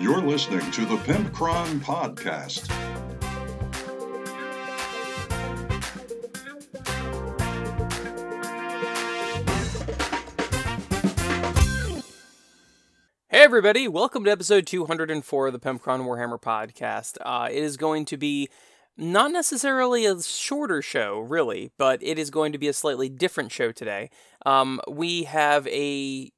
You're listening to the Pimpcron Podcast. Hey everybody, welcome to episode 204 of the Pimpcron Warhammer podcast. Uh, it is going to be not necessarily a shorter show, really, but it is going to be a slightly different show today. Um, we have a,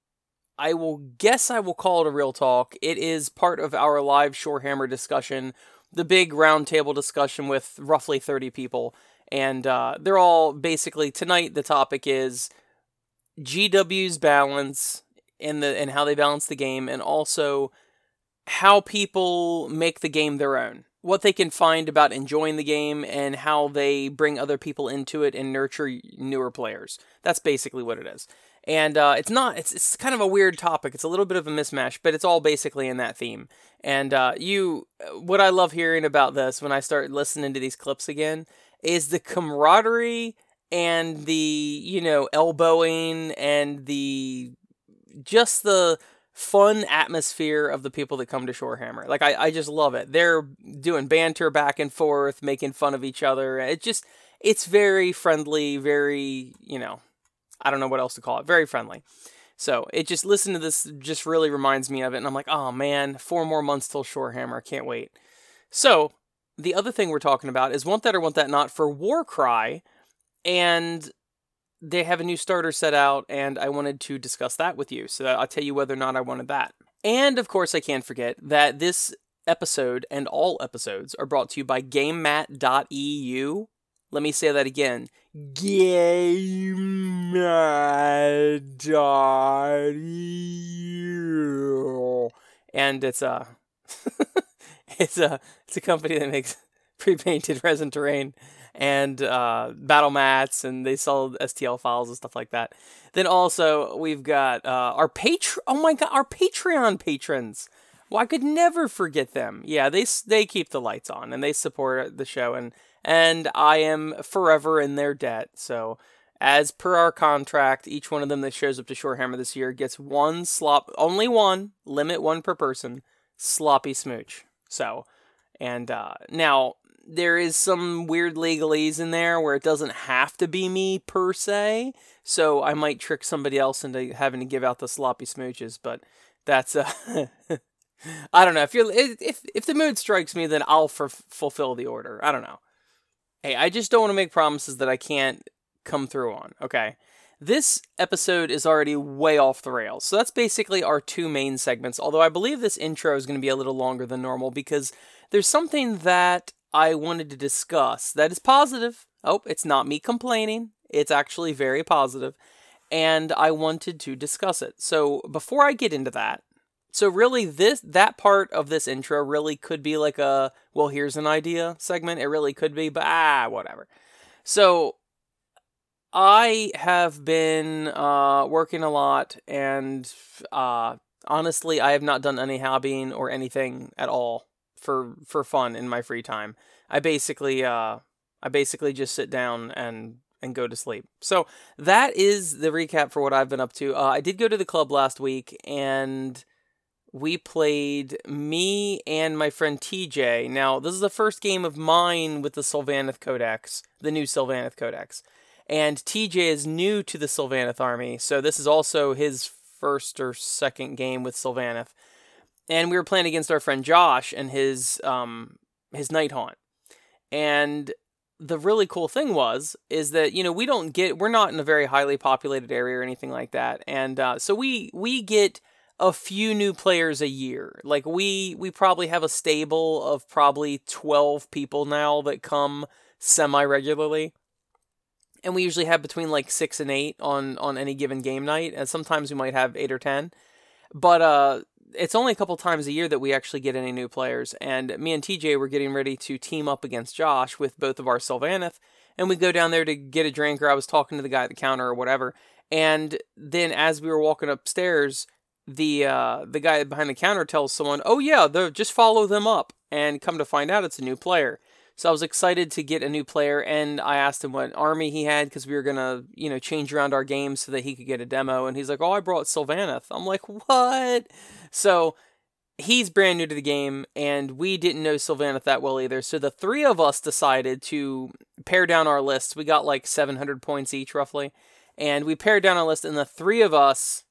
I will guess I will call it a real talk. It is part of our live Shorehammer discussion, the big roundtable discussion with roughly 30 people. And uh, they're all basically, tonight the topic is GW's balance and the and how they balance the game and also how people make the game their own what they can find about enjoying the game and how they bring other people into it and nurture newer players that's basically what it is and uh, it's not it's, it's kind of a weird topic it's a little bit of a mismatch but it's all basically in that theme and uh, you what i love hearing about this when i start listening to these clips again is the camaraderie and the you know elbowing and the just the fun atmosphere of the people that come to Shorehammer. Like I, I just love it. They're doing banter back and forth, making fun of each other. It just it's very friendly, very, you know, I don't know what else to call it. Very friendly. So it just listen to this just really reminds me of it, and I'm like, oh man, four more months till Shorehammer. I can't wait. So the other thing we're talking about is want that or want that not for Warcry, and they have a new starter set out, and I wanted to discuss that with you. So I'll tell you whether or not I wanted that. And of course, I can't forget that this episode and all episodes are brought to you by GameMat.eu. Let me say that again. GameMat.eu. And it's a it's a it's a company that makes pre-painted resin terrain and uh, battle mats, and they sell STL files and stuff like that. Then also we've got uh, our patron. Oh my god, our Patreon patrons. Well, I could never forget them. Yeah, they they keep the lights on and they support the show, and and I am forever in their debt. So. As per our contract, each one of them that shows up to Shorehammer this year gets one slop, only one, limit one per person, sloppy smooch. So, and uh, now there is some weird legalese in there where it doesn't have to be me per se. So I might trick somebody else into having to give out the sloppy smooches, but that's uh I don't know. If you if if the mood strikes me, then I'll f- fulfill the order. I don't know. Hey, I just don't want to make promises that I can't come through on. Okay. This episode is already way off the rails. So that's basically our two main segments. Although I believe this intro is going to be a little longer than normal because there's something that I wanted to discuss that is positive. Oh, it's not me complaining. It's actually very positive, and I wanted to discuss it. So before I get into that, so really this that part of this intro really could be like a well here's an idea segment. It really could be, but ah whatever. So I have been uh, working a lot, and uh, honestly, I have not done any hobbying or anything at all for for fun in my free time. I basically uh I basically just sit down and and go to sleep. So that is the recap for what I've been up to. Uh, I did go to the club last week and we played me and my friend TJ. Now, this is the first game of mine with the Sylvaneth Codex, the new Sylvaneth Codex. And TJ is new to the Sylvaneth army, so this is also his first or second game with Sylvaneth and we were playing against our friend Josh and his um his Nighthaunt. And the really cool thing was is that you know we don't get we're not in a very highly populated area or anything like that, and uh, so we we get a few new players a year. Like we we probably have a stable of probably 12 people now that come semi regularly. And we usually have between like 6 and 8 on on any given game night, and sometimes we might have 8 or 10. But uh it's only a couple times a year that we actually get any new players. And me and TJ were getting ready to team up against Josh with both of our Sylvaneth. And we go down there to get a drink, or I was talking to the guy at the counter or whatever. And then as we were walking upstairs, the uh, the guy behind the counter tells someone, "Oh yeah, just follow them up." And come to find out, it's a new player. So I was excited to get a new player, and I asked him what army he had because we were gonna, you know, change around our game so that he could get a demo. And he's like, "Oh, I brought Sylvaneth." I'm like, "What?" So he's brand new to the game, and we didn't know Sylvaneth that well either. So the three of us decided to pare down our lists. We got like 700 points each, roughly, and we pared down our list, and the three of us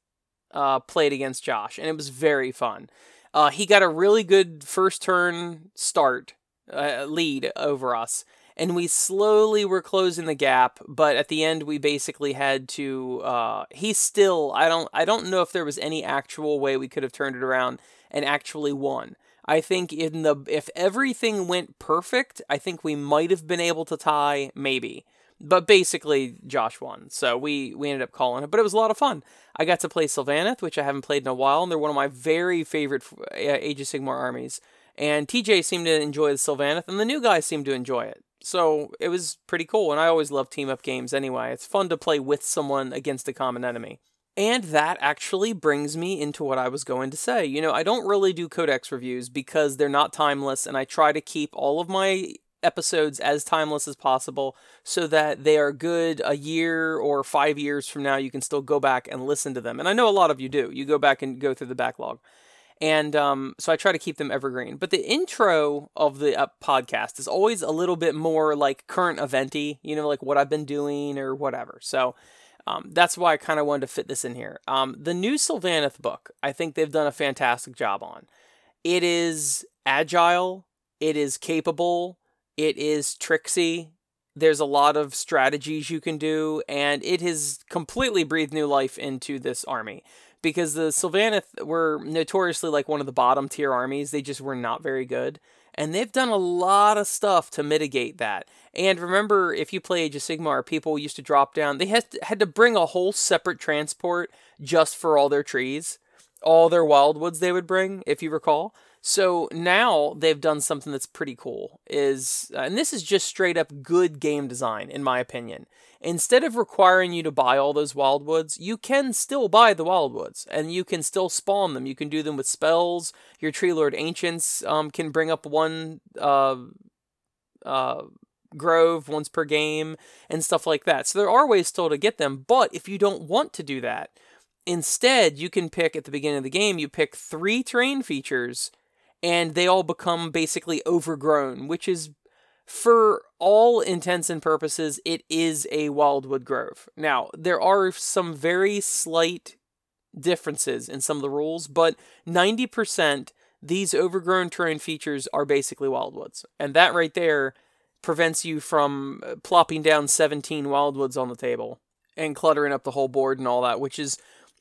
uh, played against Josh, and it was very fun. Uh, he got a really good first turn start uh, lead over us, and we slowly were closing the gap. But at the end, we basically had to. Uh, he still, I don't, I don't know if there was any actual way we could have turned it around and actually won. I think in the if everything went perfect, I think we might have been able to tie, maybe. But basically, Josh won, so we we ended up calling it. But it was a lot of fun. I got to play Sylvaneth, which I haven't played in a while, and they're one of my very favorite Age of Sigmar armies. And TJ seemed to enjoy the Sylvaneth, and the new guys seemed to enjoy it. So it was pretty cool, and I always love team up games anyway. It's fun to play with someone against a common enemy. And that actually brings me into what I was going to say. You know, I don't really do codex reviews because they're not timeless, and I try to keep all of my episodes as timeless as possible so that they are good a year or five years from now. You can still go back and listen to them. And I know a lot of you do. You go back and go through the backlog. And um, so I try to keep them evergreen. But the intro of the uh, podcast is always a little bit more like current eventy, you know, like what I've been doing or whatever. So um, that's why I kind of wanted to fit this in here. Um, the new Sylvaneth book, I think they've done a fantastic job on. It is agile, it is capable, it is tricksy. There's a lot of strategies you can do, and it has completely breathed new life into this army. Because the Sylvaneth were notoriously like one of the bottom tier armies, they just were not very good. And they've done a lot of stuff to mitigate that. And remember, if you play Age of Sigmar, people used to drop down. They had had to bring a whole separate transport just for all their trees, all their wildwoods they would bring, if you recall. So now they've done something that's pretty cool is uh, and this is just straight up good game design in my opinion. Instead of requiring you to buy all those wildwoods, you can still buy the wildwoods and you can still spawn them. You can do them with spells. Your Tree Lord Ancients um, can bring up one uh, uh, grove once per game and stuff like that. So there are ways still to get them, but if you don't want to do that, instead you can pick at the beginning of the game, you pick three terrain features and they all become basically overgrown, which is for all intents and purposes, it is a wildwood grove. Now, there are some very slight differences in some of the rules, but 90% these overgrown terrain features are basically wildwoods. And that right there prevents you from uh, plopping down 17 wildwoods on the table and cluttering up the whole board and all that, which is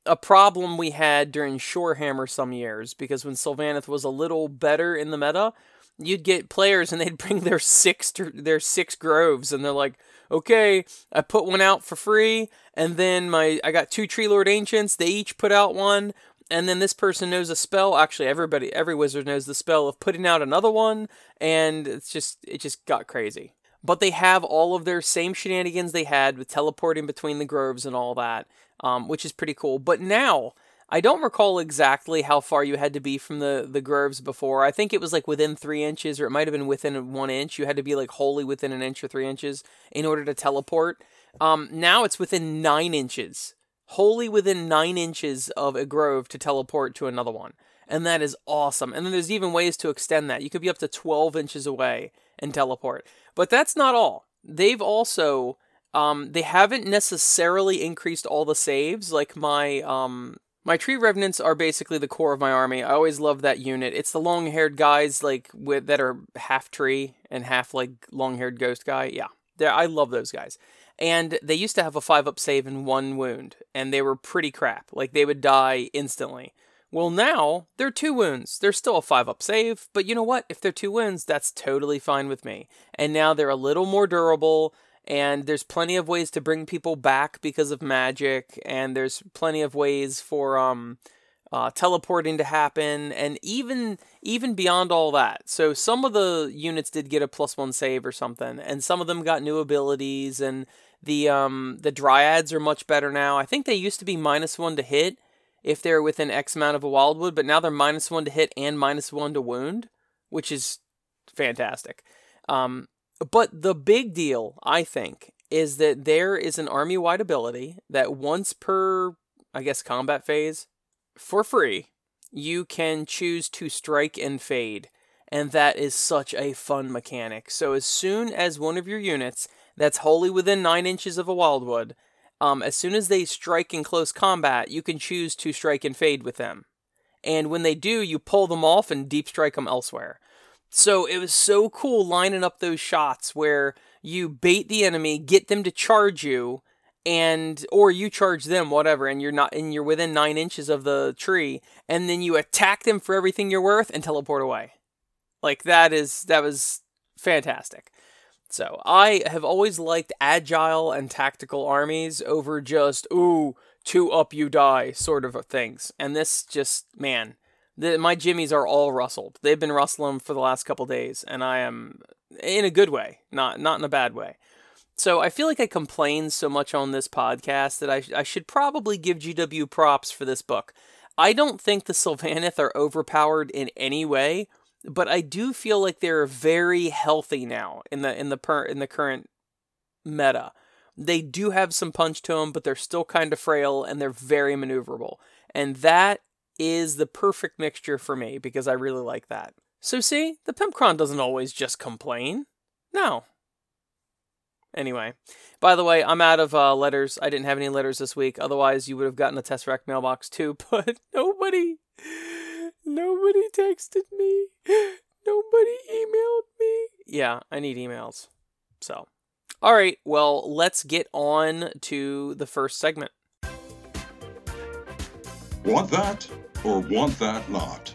a problem we had during Shorehammer some years because when Sylvaneth was a little better in the meta, you'd get players and they'd bring their six their six groves and they're like, okay, I put one out for free, and then my I got two Tree Lord Ancients. They each put out one, and then this person knows a spell. Actually, everybody, every wizard knows the spell of putting out another one, and it's just it just got crazy. But they have all of their same shenanigans they had with teleporting between the groves and all that um, which is pretty cool. But now, I don't recall exactly how far you had to be from the, the groves before. I think it was like within three inches, or it might have been within one inch. You had to be like wholly within an inch or three inches in order to teleport. Um, now it's within nine inches, wholly within nine inches of a grove to teleport to another one. And that is awesome. And then there's even ways to extend that. You could be up to 12 inches away and teleport. But that's not all. They've also um, they haven't necessarily increased all the saves. Like my um, my tree revenants are basically the core of my army. I always love that unit. It's the long haired guys like with that are half tree and half like long haired ghost guy. Yeah, They're, I love those guys. And they used to have a five up save and one wound, and they were pretty crap. Like they would die instantly. Well, now they're two wounds. They're still a five up save, but you know what? If they're two wounds, that's totally fine with me. And now they're a little more durable and there's plenty of ways to bring people back because of magic and there's plenty of ways for um uh, teleporting to happen and even even beyond all that so some of the units did get a plus one save or something and some of them got new abilities and the um the dryads are much better now i think they used to be minus one to hit if they're within x amount of a wildwood but now they're minus one to hit and minus one to wound which is fantastic um but the big deal, I think, is that there is an army wide ability that once per, I guess, combat phase, for free, you can choose to strike and fade. And that is such a fun mechanic. So as soon as one of your units that's wholly within nine inches of a wildwood, um, as soon as they strike in close combat, you can choose to strike and fade with them. And when they do, you pull them off and deep strike them elsewhere. So it was so cool lining up those shots where you bait the enemy, get them to charge you, and or you charge them, whatever, and you're not and you're within nine inches of the tree, and then you attack them for everything you're worth and teleport away. Like that is that was fantastic. So I have always liked agile and tactical armies over just ooh two up you die sort of things. And this just man, the, my jimmies are all rustled. They've been rustling for the last couple days, and I am in a good way, not not in a bad way. So I feel like I complain so much on this podcast that I, I should probably give GW props for this book. I don't think the Sylvaneth are overpowered in any way, but I do feel like they're very healthy now in the in the per, in the current meta. They do have some punch to them, but they're still kind of frail and they're very maneuverable. And that is the perfect mixture for me because I really like that. So see, the Pimpcron doesn't always just complain. No, Anyway, by the way, I'm out of uh, letters. I didn't have any letters this week. Otherwise, you would have gotten a Tesseract mailbox too. But nobody, nobody texted me. Nobody emailed me. Yeah, I need emails. So, all right. Well, let's get on to the first segment. Want that or want that not?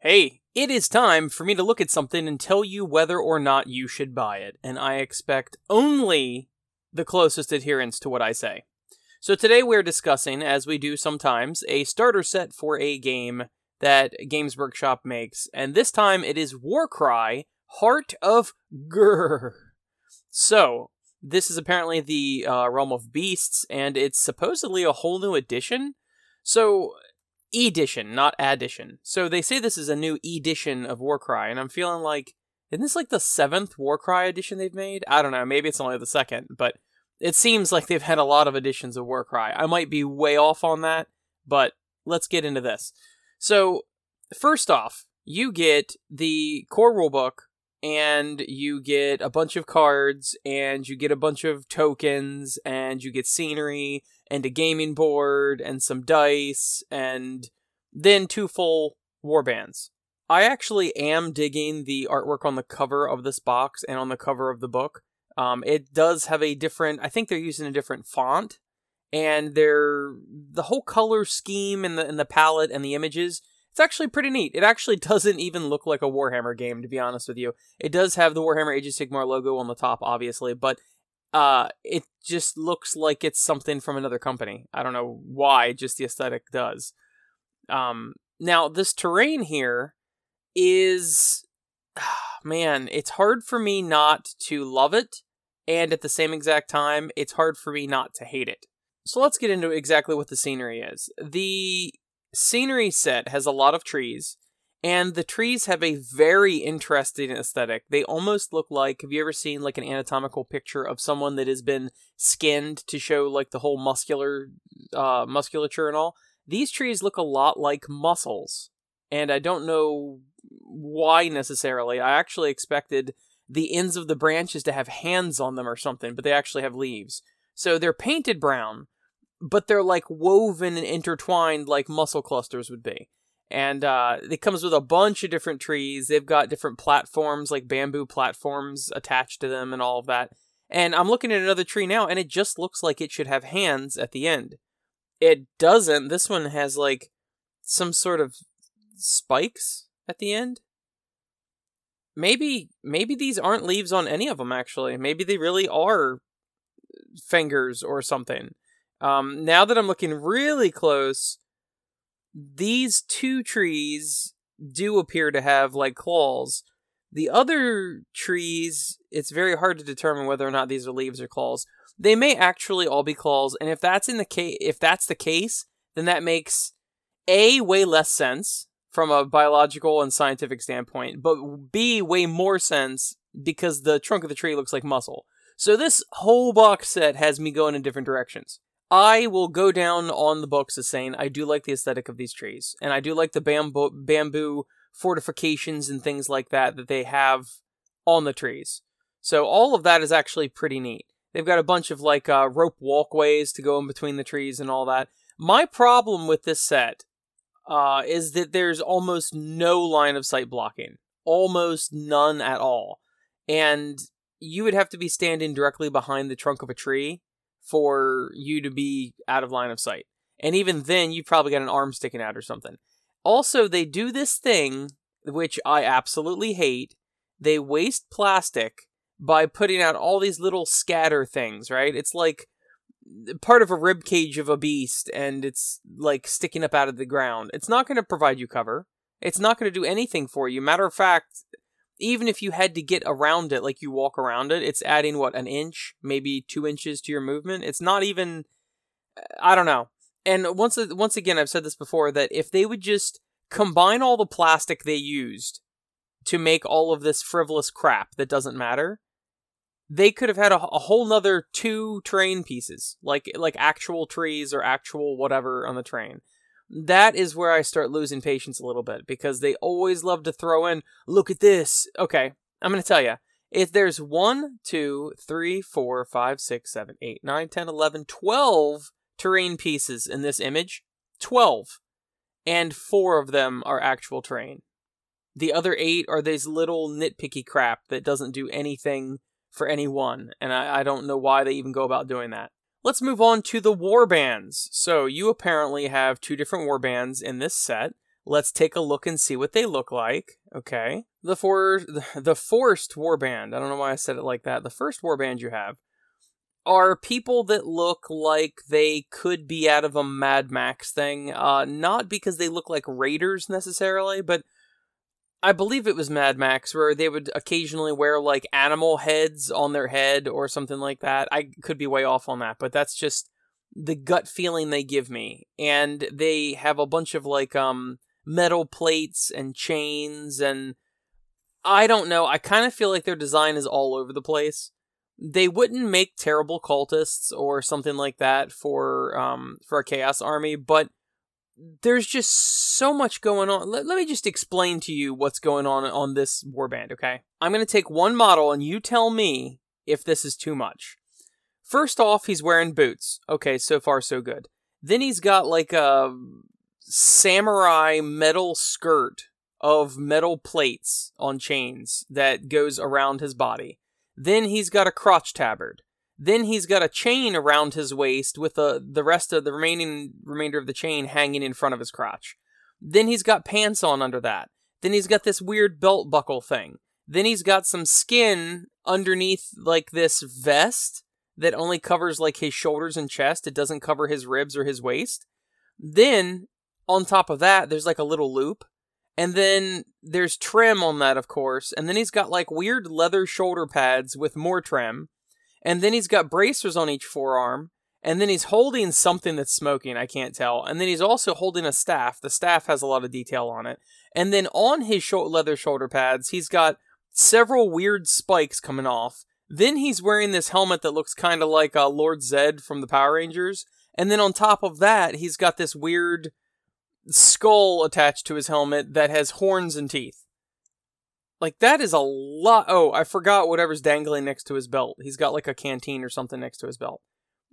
Hey, it is time for me to look at something and tell you whether or not you should buy it, and I expect only the closest adherence to what I say. So today we're discussing, as we do sometimes, a starter set for a game that Games Workshop makes, and this time it is Warcry Heart of Ghur. So, this is apparently the uh, Realm of Beasts, and it's supposedly a whole new edition. So, edition, not addition. So they say this is a new edition of Warcry, and I'm feeling like, isn't this like the seventh Warcry edition they've made? I don't know. Maybe it's only the second, but it seems like they've had a lot of editions of Warcry. I might be way off on that, but let's get into this. So, first off, you get the core rulebook and you get a bunch of cards and you get a bunch of tokens and you get scenery and a gaming board and some dice and then two full warbands. I actually am digging the artwork on the cover of this box and on the cover of the book. Um, it does have a different. I think they're using a different font, and they're the whole color scheme and the and the palette and the images it's actually pretty neat. It actually doesn't even look like a Warhammer game, to be honest with you. It does have the Warhammer Age of Sigmar logo on the top, obviously, but uh, it just looks like it's something from another company. I don't know why, just the aesthetic does. Um, now, this terrain here is. Man, it's hard for me not to love it, and at the same exact time, it's hard for me not to hate it. So let's get into exactly what the scenery is. The scenery set has a lot of trees, and the trees have a very interesting aesthetic. They almost look like have you ever seen like an anatomical picture of someone that has been skinned to show like the whole muscular uh, musculature and all? These trees look a lot like muscles, and I don't know why necessarily. I actually expected the ends of the branches to have hands on them or something, but they actually have leaves. So they're painted brown, but they're like woven and intertwined like muscle clusters would be. And uh, it comes with a bunch of different trees. They've got different platforms, like bamboo platforms attached to them, and all of that. And I'm looking at another tree now, and it just looks like it should have hands at the end. It doesn't. This one has like some sort of spikes at the end. Maybe maybe these aren't leaves on any of them actually. Maybe they really are fingers or something. Um, now that I'm looking really close, these two trees do appear to have like claws. The other trees, it's very hard to determine whether or not these are leaves or claws. They may actually all be claws, and if that's in the case, if that's the case, then that makes a way less sense from a biological and scientific standpoint, but b way more sense because the trunk of the tree looks like muscle. So this whole box set has me going in different directions. I will go down on the books as saying I do like the aesthetic of these trees, and I do like the bamboo bamboo fortifications and things like that that they have on the trees. So all of that is actually pretty neat. They've got a bunch of like uh, rope walkways to go in between the trees and all that. My problem with this set uh, is that there's almost no line of sight blocking, almost none at all, and you would have to be standing directly behind the trunk of a tree for you to be out of line of sight. And even then, you've probably got an arm sticking out or something. Also, they do this thing, which I absolutely hate. They waste plastic by putting out all these little scatter things, right? It's like part of a rib cage of a beast and it's like sticking up out of the ground. It's not going to provide you cover. It's not going to do anything for you. Matter of fact, even if you had to get around it, like you walk around it, it's adding what, an inch, maybe two inches to your movement. It's not even, I don't know. And once, once again, I've said this before that if they would just combine all the plastic they used to make all of this frivolous crap that doesn't matter, they could have had a, a whole nother two train pieces, like like actual trees or actual whatever on the train. That is where I start losing patience a little bit because they always love to throw in, look at this. Okay, I'm going to tell you. If there's one, two, three, four, five, six, seven, eight, nine, ten, eleven, twelve terrain pieces in this image, 12. And four of them are actual terrain. The other eight are these little nitpicky crap that doesn't do anything for anyone, and I, I don't know why they even go about doing that. Let's move on to the war bands. So you apparently have two different war bands in this set. Let's take a look and see what they look like. Okay. The for the forced warband. I don't know why I said it like that. The first warband you have are people that look like they could be out of a Mad Max thing. Uh, not because they look like raiders necessarily, but I believe it was Mad Max where they would occasionally wear like animal heads on their head or something like that. I could be way off on that, but that's just the gut feeling they give me. And they have a bunch of like um metal plates and chains and I don't know. I kind of feel like their design is all over the place. They wouldn't make terrible cultists or something like that for um for a chaos army, but there's just so much going on. Let, let me just explain to you what's going on on this warband, okay? I'm going to take one model and you tell me if this is too much. First off, he's wearing boots. Okay, so far so good. Then he's got like a samurai metal skirt of metal plates on chains that goes around his body. Then he's got a crotch tabard. Then he's got a chain around his waist with the the rest of the remaining remainder of the chain hanging in front of his crotch. Then he's got pants on under that. Then he's got this weird belt buckle thing. Then he's got some skin underneath like this vest that only covers like his shoulders and chest. It doesn't cover his ribs or his waist. Then on top of that, there's like a little loop. And then there's trim on that, of course. And then he's got like weird leather shoulder pads with more trim and then he's got bracers on each forearm, and then he's holding something that's smoking, I can't tell. And then he's also holding a staff. The staff has a lot of detail on it. And then on his sh- leather shoulder pads, he's got several weird spikes coming off. Then he's wearing this helmet that looks kind of like uh, Lord Zedd from the Power Rangers. And then on top of that, he's got this weird skull attached to his helmet that has horns and teeth. Like that is a lot. Oh, I forgot whatever's dangling next to his belt. He's got like a canteen or something next to his belt.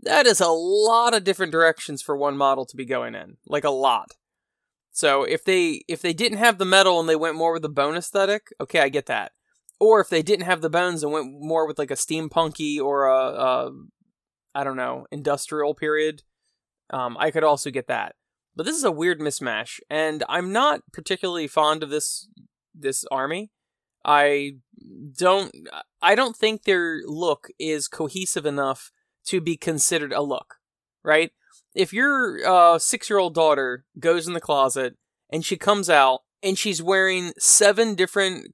That is a lot of different directions for one model to be going in. Like a lot. So if they if they didn't have the metal and they went more with the bone aesthetic, okay, I get that. Or if they didn't have the bones and went more with like a steampunky or a, a I don't know industrial period, um, I could also get that. But this is a weird mismatch, and I'm not particularly fond of this this army. I don't I don't think their look is cohesive enough to be considered a look, right? If your uh, six-year-old daughter goes in the closet and she comes out and she's wearing seven different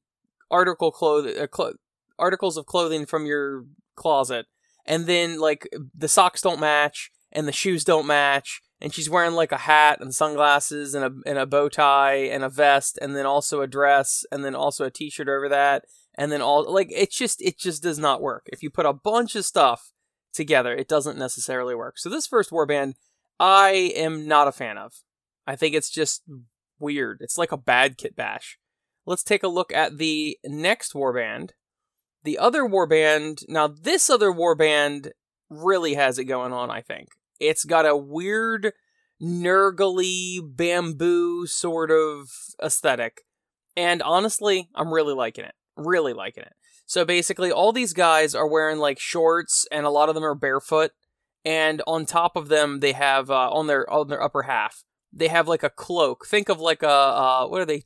article clothing uh, clo- articles of clothing from your closet, and then like the socks don't match and the shoes don't match and she's wearing like a hat and sunglasses and a and a bow tie and a vest and then also a dress and then also a t-shirt over that and then all like it just it just does not work. If you put a bunch of stuff together, it doesn't necessarily work. So this first warband, I am not a fan of. I think it's just weird. It's like a bad kit bash. Let's take a look at the next warband. The other warband, now this other warband really has it going on, I think. It's got a weird Nurgly bamboo sort of aesthetic. And honestly, I'm really liking it. Really liking it. So basically, all these guys are wearing like shorts, and a lot of them are barefoot. And on top of them, they have uh, on their on their upper half, they have like a cloak. Think of like a uh, what are they?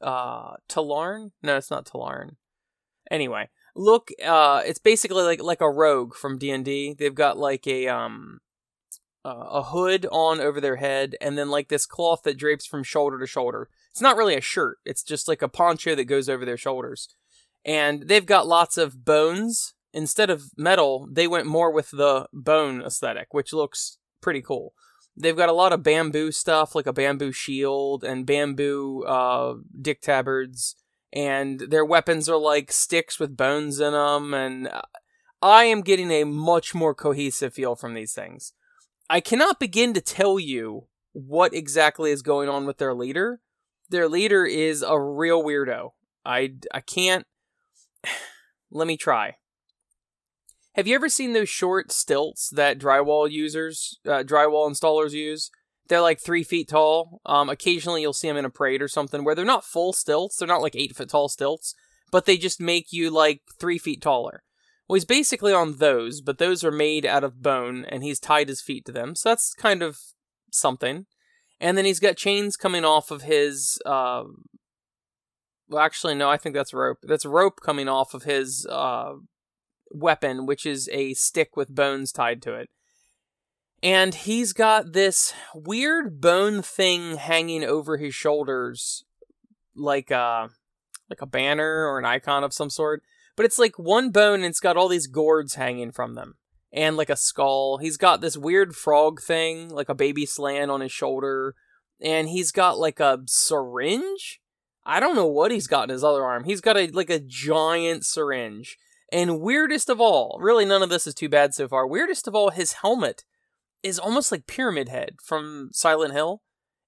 Uh, Tallarn? No, it's not Tallarn. Anyway, look. Uh, it's basically like like a rogue from D and D. They've got like a um uh, a hood on over their head, and then like this cloth that drapes from shoulder to shoulder. It's not really a shirt. It's just like a poncho that goes over their shoulders. And they've got lots of bones. Instead of metal, they went more with the bone aesthetic, which looks pretty cool. They've got a lot of bamboo stuff, like a bamboo shield and bamboo uh, dick tabards, and their weapons are like sticks with bones in them. And I am getting a much more cohesive feel from these things. I cannot begin to tell you what exactly is going on with their leader. Their leader is a real weirdo. I, I can't. Let me try. Have you ever seen those short stilts that drywall users, uh, drywall installers use? They're like three feet tall. Um, occasionally you'll see them in a parade or something where they're not full stilts. They're not like eight foot tall stilts, but they just make you like three feet taller. Well, he's basically on those, but those are made out of bone, and he's tied his feet to them. So that's kind of something. And then he's got chains coming off of his. Uh, well, actually, no, I think that's rope. That's rope coming off of his uh, weapon, which is a stick with bones tied to it. And he's got this weird bone thing hanging over his shoulders, like a like a banner or an icon of some sort. But it's like one bone and it's got all these gourds hanging from them. And like a skull. He's got this weird frog thing, like a baby Slann on his shoulder. And he's got like a syringe? I don't know what he's got in his other arm. He's got a like a giant syringe. And weirdest of all, really none of this is too bad so far. Weirdest of all, his helmet is almost like Pyramid Head from Silent Hill.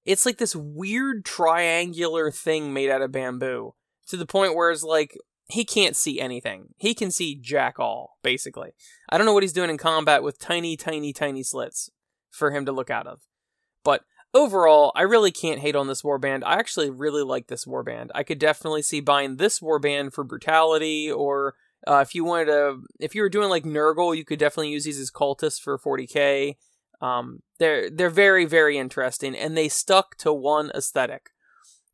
It's like this weird triangular thing made out of bamboo to the point where it's like he can't see anything. He can see jack all, basically. I don't know what he's doing in combat with tiny, tiny, tiny slits for him to look out of. But overall, I really can't hate on this warband. I actually really like this warband. I could definitely see buying this warband for brutality or uh, if you wanted to, if you were doing like Nurgle, you could definitely use these as cultists for 40k. Um, they're they're very very interesting, and they stuck to one aesthetic.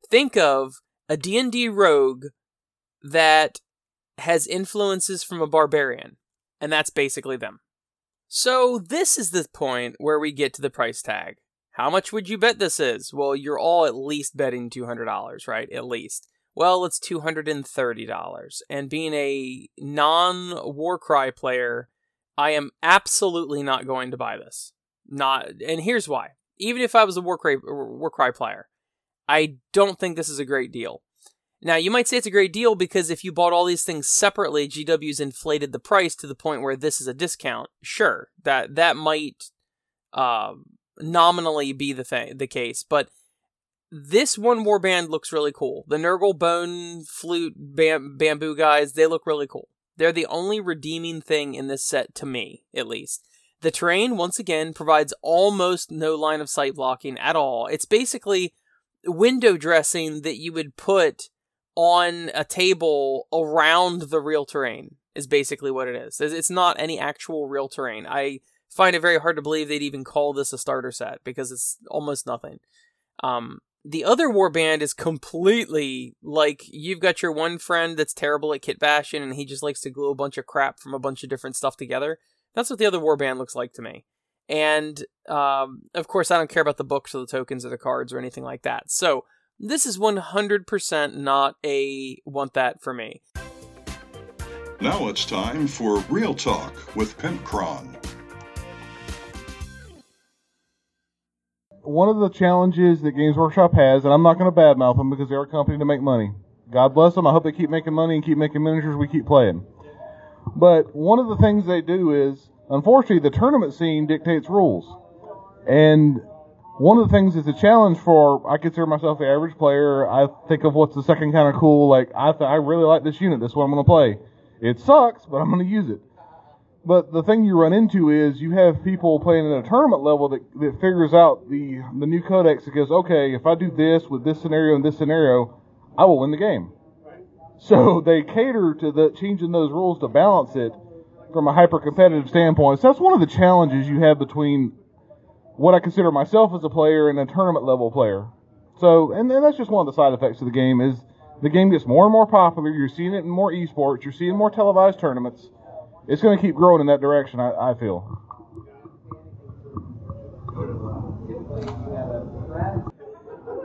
Think of a D and D rogue that has influences from a barbarian, and that's basically them. So this is the point where we get to the price tag. How much would you bet this is? Well, you're all at least betting $200, right? At least. Well, it's $230. And being a non Warcry player, I am absolutely not going to buy this. Not and here's why. Even if I was a Warcry Warcry player, I don't think this is a great deal. Now, you might say it's a great deal because if you bought all these things separately, GW's inflated the price to the point where this is a discount. Sure, that that might uh, nominally be the thing, the case, but this one warband looks really cool. The Nurgle Bone Flute bam- Bamboo guys, they look really cool. They're the only redeeming thing in this set to me, at least. The terrain, once again, provides almost no line of sight blocking at all. It's basically window dressing that you would put on a table around the real terrain, is basically what it is. It's not any actual real terrain. I find it very hard to believe they'd even call this a starter set because it's almost nothing. Um, the other warband is completely like you've got your one friend that's terrible at kit bashing and he just likes to glue a bunch of crap from a bunch of different stuff together. That's what the other warband looks like to me. And um, of course, I don't care about the books or the tokens or the cards or anything like that. So this is 100% not a want that for me. Now it's time for Real Talk with Pimpcron. one of the challenges that Games Workshop has, and I'm not going to badmouth them because they're a company to make money. God bless them. I hope they keep making money and keep making miniatures we keep playing. But one of the things they do is Unfortunately, the tournament scene dictates rules. And one of the things that's a challenge for, I consider myself the average player. I think of what's the second kind of cool. Like, I, th- I really like this unit. This is what I'm going to play. It sucks, but I'm going to use it. But the thing you run into is you have people playing at a tournament level that, that figures out the, the new codex that goes, okay, if I do this with this scenario and this scenario, I will win the game. So they cater to the changing those rules to balance it from a hyper competitive standpoint. So that's one of the challenges you have between what I consider myself as a player and a tournament level player. So, and, that's just one of the side effects of the game is the game gets more and more popular. You're seeing it in more esports. You're seeing more televised tournaments. It's going to keep growing in that direction. I, I feel.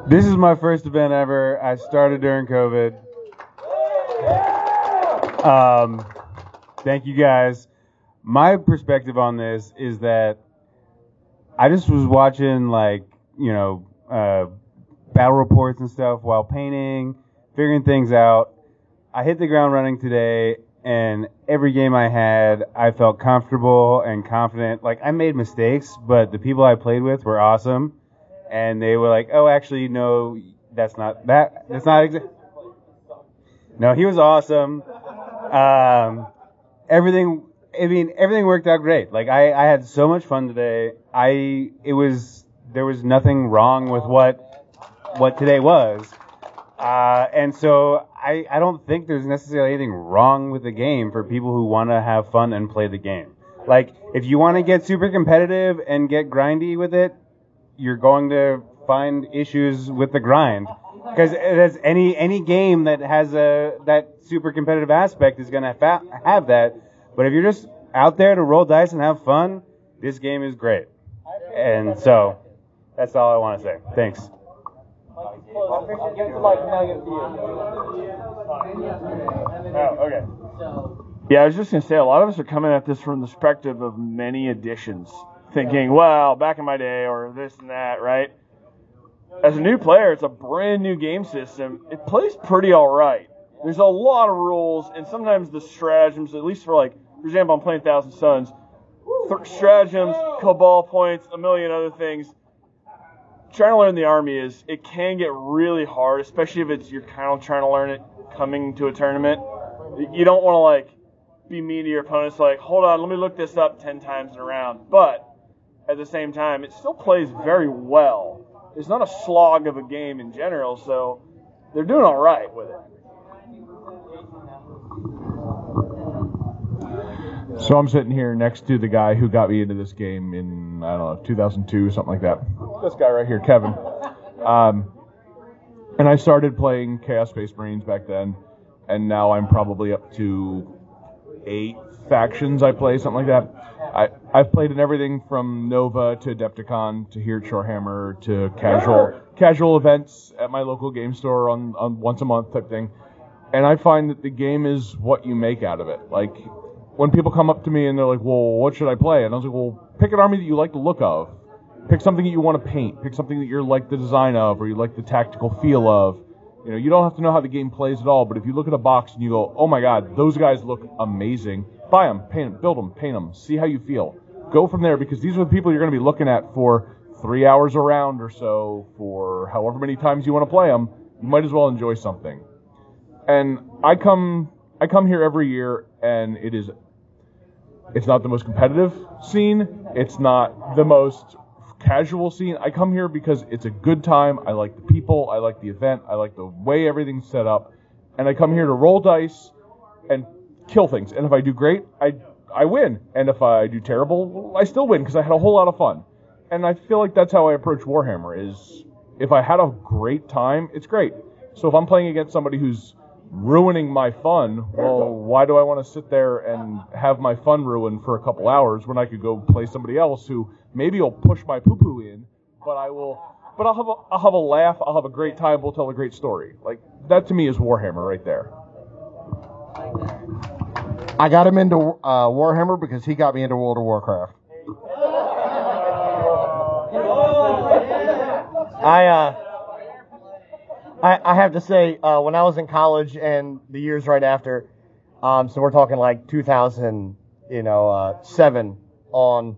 This is my first event ever. I started during COVID. Um, thank you guys. My perspective on this is that I just was watching like you know uh, battle reports and stuff while painting, figuring things out. I hit the ground running today, and every game I had, I felt comfortable and confident. Like I made mistakes, but the people I played with were awesome, and they were like, "Oh, actually, no, that's not that. That's not exactly." No, he was awesome. Um, everything. I mean, everything worked out great. Like I, I had so much fun today. I, it was there was nothing wrong with what what today was. Uh, and so I, I don't think there's necessarily anything wrong with the game for people who want to have fun and play the game. Like, if you want to get super competitive and get grindy with it, you're going to find issues with the grind. Because as any any game that has a that super competitive aspect is going to fa- have that. But if you're just out there to roll dice and have fun, this game is great. And so that's all I want to say. Thanks. Oh, okay. Yeah, I was just gonna say a lot of us are coming at this from the perspective of many editions, thinking, well, back in my day or this and that, right? As a new player, it's a brand new game system. It plays pretty all right. There's a lot of rules, and sometimes the stratagems, at least for like, for example, I'm playing Thousand Sons, th- stratagems, cabal points, a million other things. Trying to learn the army is it can get really hard, especially if it's you're kind of trying to learn it coming to a tournament. You don't want to like be mean to your opponents, like hold on, let me look this up ten times in a round. But at the same time, it still plays very well. It's not a slog of a game in general, so they're doing all right with it. So I'm sitting here next to the guy who got me into this game in I don't know 2002 something like that. This guy right here, Kevin. Um, and I started playing Chaos Space Marines back then, and now I'm probably up to eight factions I play, something like that. I I've played in everything from Nova to Adepticon to here at Shorehammer to casual casual events at my local game store on, on once a month type thing. And I find that the game is what you make out of it. Like when people come up to me and they're like, "Well, what should I play?" and I was like, "Well, pick an army that you like the look of. Pick something that you want to paint. Pick something that you like the design of, or you like the tactical feel of. You know, you don't have to know how the game plays at all, but if you look at a box and you go, "Oh my God, those guys look amazing," buy them, paint them, build them, paint them, see how you feel. Go from there because these are the people you're going to be looking at for three hours a round or so, for however many times you want to play them. You might as well enjoy something. And I come, I come here every year, and it is it's not the most competitive scene. It's not the most casual scene. I come here because it's a good time. I like the people. I like the event. I like the way everything's set up. And I come here to roll dice and kill things. And if I do great, I I win. And if I do terrible, I still win because I had a whole lot of fun. And I feel like that's how I approach Warhammer is if I had a great time, it's great. So if I'm playing against somebody who's ruining my fun, well, why do I want to sit there and have my fun ruined for a couple hours when I could go play somebody else who maybe will push my poo poo in, but I will, but I'll have a, I'll have a laugh, I'll have a great time, we'll tell a great story. Like that to me is Warhammer right there. I got him into uh, Warhammer because he got me into World of Warcraft. I uh, I, I have to say, uh, when I was in college and the years right after, um, so we're talking like 2000, you know, uh, seven, on.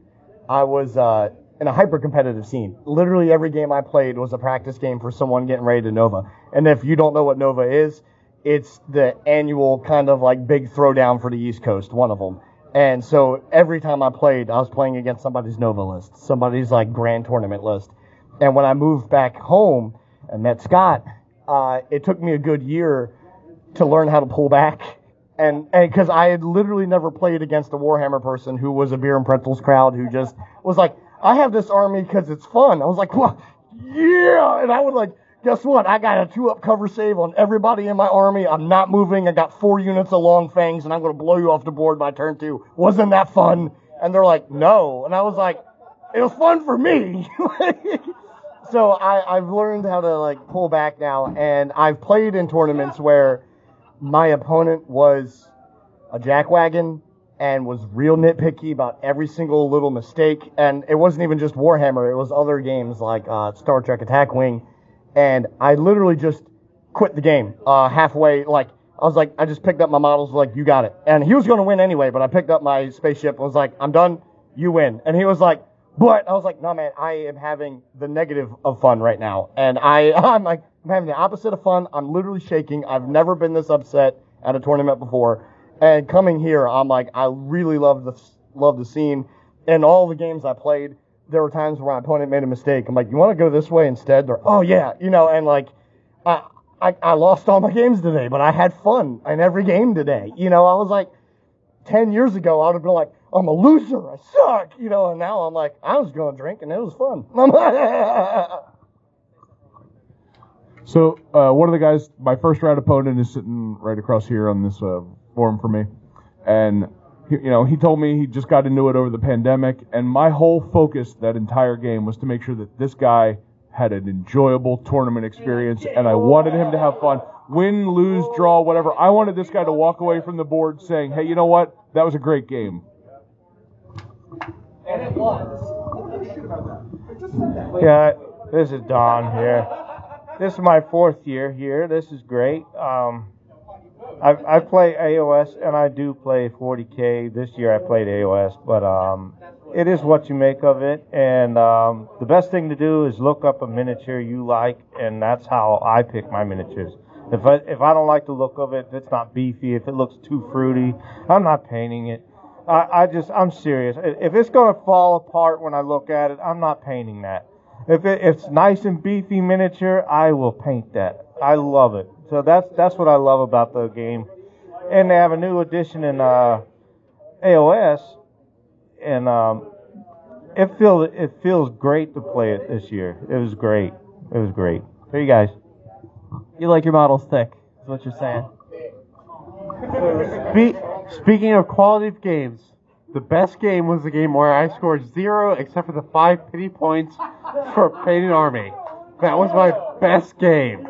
I was uh, in a hyper competitive scene. Literally every game I played was a practice game for someone getting ready to Nova. And if you don't know what Nova is, it's the annual kind of like big throwdown for the East Coast, one of them. And so every time I played, I was playing against somebody's Nova list, somebody's like grand tournament list. And when I moved back home and met Scott, uh, it took me a good year to learn how to pull back. And because I had literally never played against a Warhammer person who was a beer and pretzels crowd who just was like, I have this army because it's fun. I was like, well, yeah. And I would like, guess what? I got a two up cover save on everybody in my army. I'm not moving. I got four units of long fangs and I'm going to blow you off the board by turn two. Wasn't that fun? And they're like, no. And I was like, it was fun for me. so I, I've learned how to like pull back now and I've played in tournaments where my opponent was a jackwagon and was real nitpicky about every single little mistake. And it wasn't even just Warhammer; it was other games like uh, Star Trek Attack Wing. And I literally just quit the game uh, halfway. Like I was like, I just picked up my models, like you got it. And he was going to win anyway, but I picked up my spaceship and was like, I'm done. You win. And he was like, but I was like, no man, I am having the negative of fun right now. And I, I'm like, I'm having the opposite of fun. I'm literally shaking. I've never been this upset at a tournament before. And coming here, I'm like, I really love the, love the scene. And all the games I played, there were times where my opponent made a mistake. I'm like, you want to go this way instead? They're, oh yeah, you know, and like, I, I, I lost all my games today, but I had fun in every game today. You know, I was like, 10 years ago, I would have been like, I'm a loser. I suck. You know, and now I'm like, I was going to drink and it was fun. So uh, one of the guys, my first round opponent, is sitting right across here on this uh, forum for me, and he, you know he told me he just got into it over the pandemic, and my whole focus that entire game was to make sure that this guy had an enjoyable tournament experience, and I wanted him to have fun, win, lose, draw, whatever. I wanted this guy to walk away from the board saying, "Hey, you know what? That was a great game." And it was. Yeah, this is Don here. This is my fourth year here. This is great. Um, I, I play AOS and I do play 40k. This year I played AOS, but um, it is what you make of it. And um, the best thing to do is look up a miniature you like, and that's how I pick my miniatures. If I if I don't like the look of it, if it's not beefy, if it looks too fruity, I'm not painting it. I, I just I'm serious. If it's gonna fall apart when I look at it, I'm not painting that. If it, it's nice and beefy miniature, I will paint that. I love it. So that's that's what I love about the game. And they have a new edition in uh, AOS, and um, it feels it feels great to play it this year. It was great. It was great. There you guys. You like your models thick, is what you're saying. Speaking of quality of games, the best game was the game where I scored zero except for the five pity points for Painted Army. That was my best game.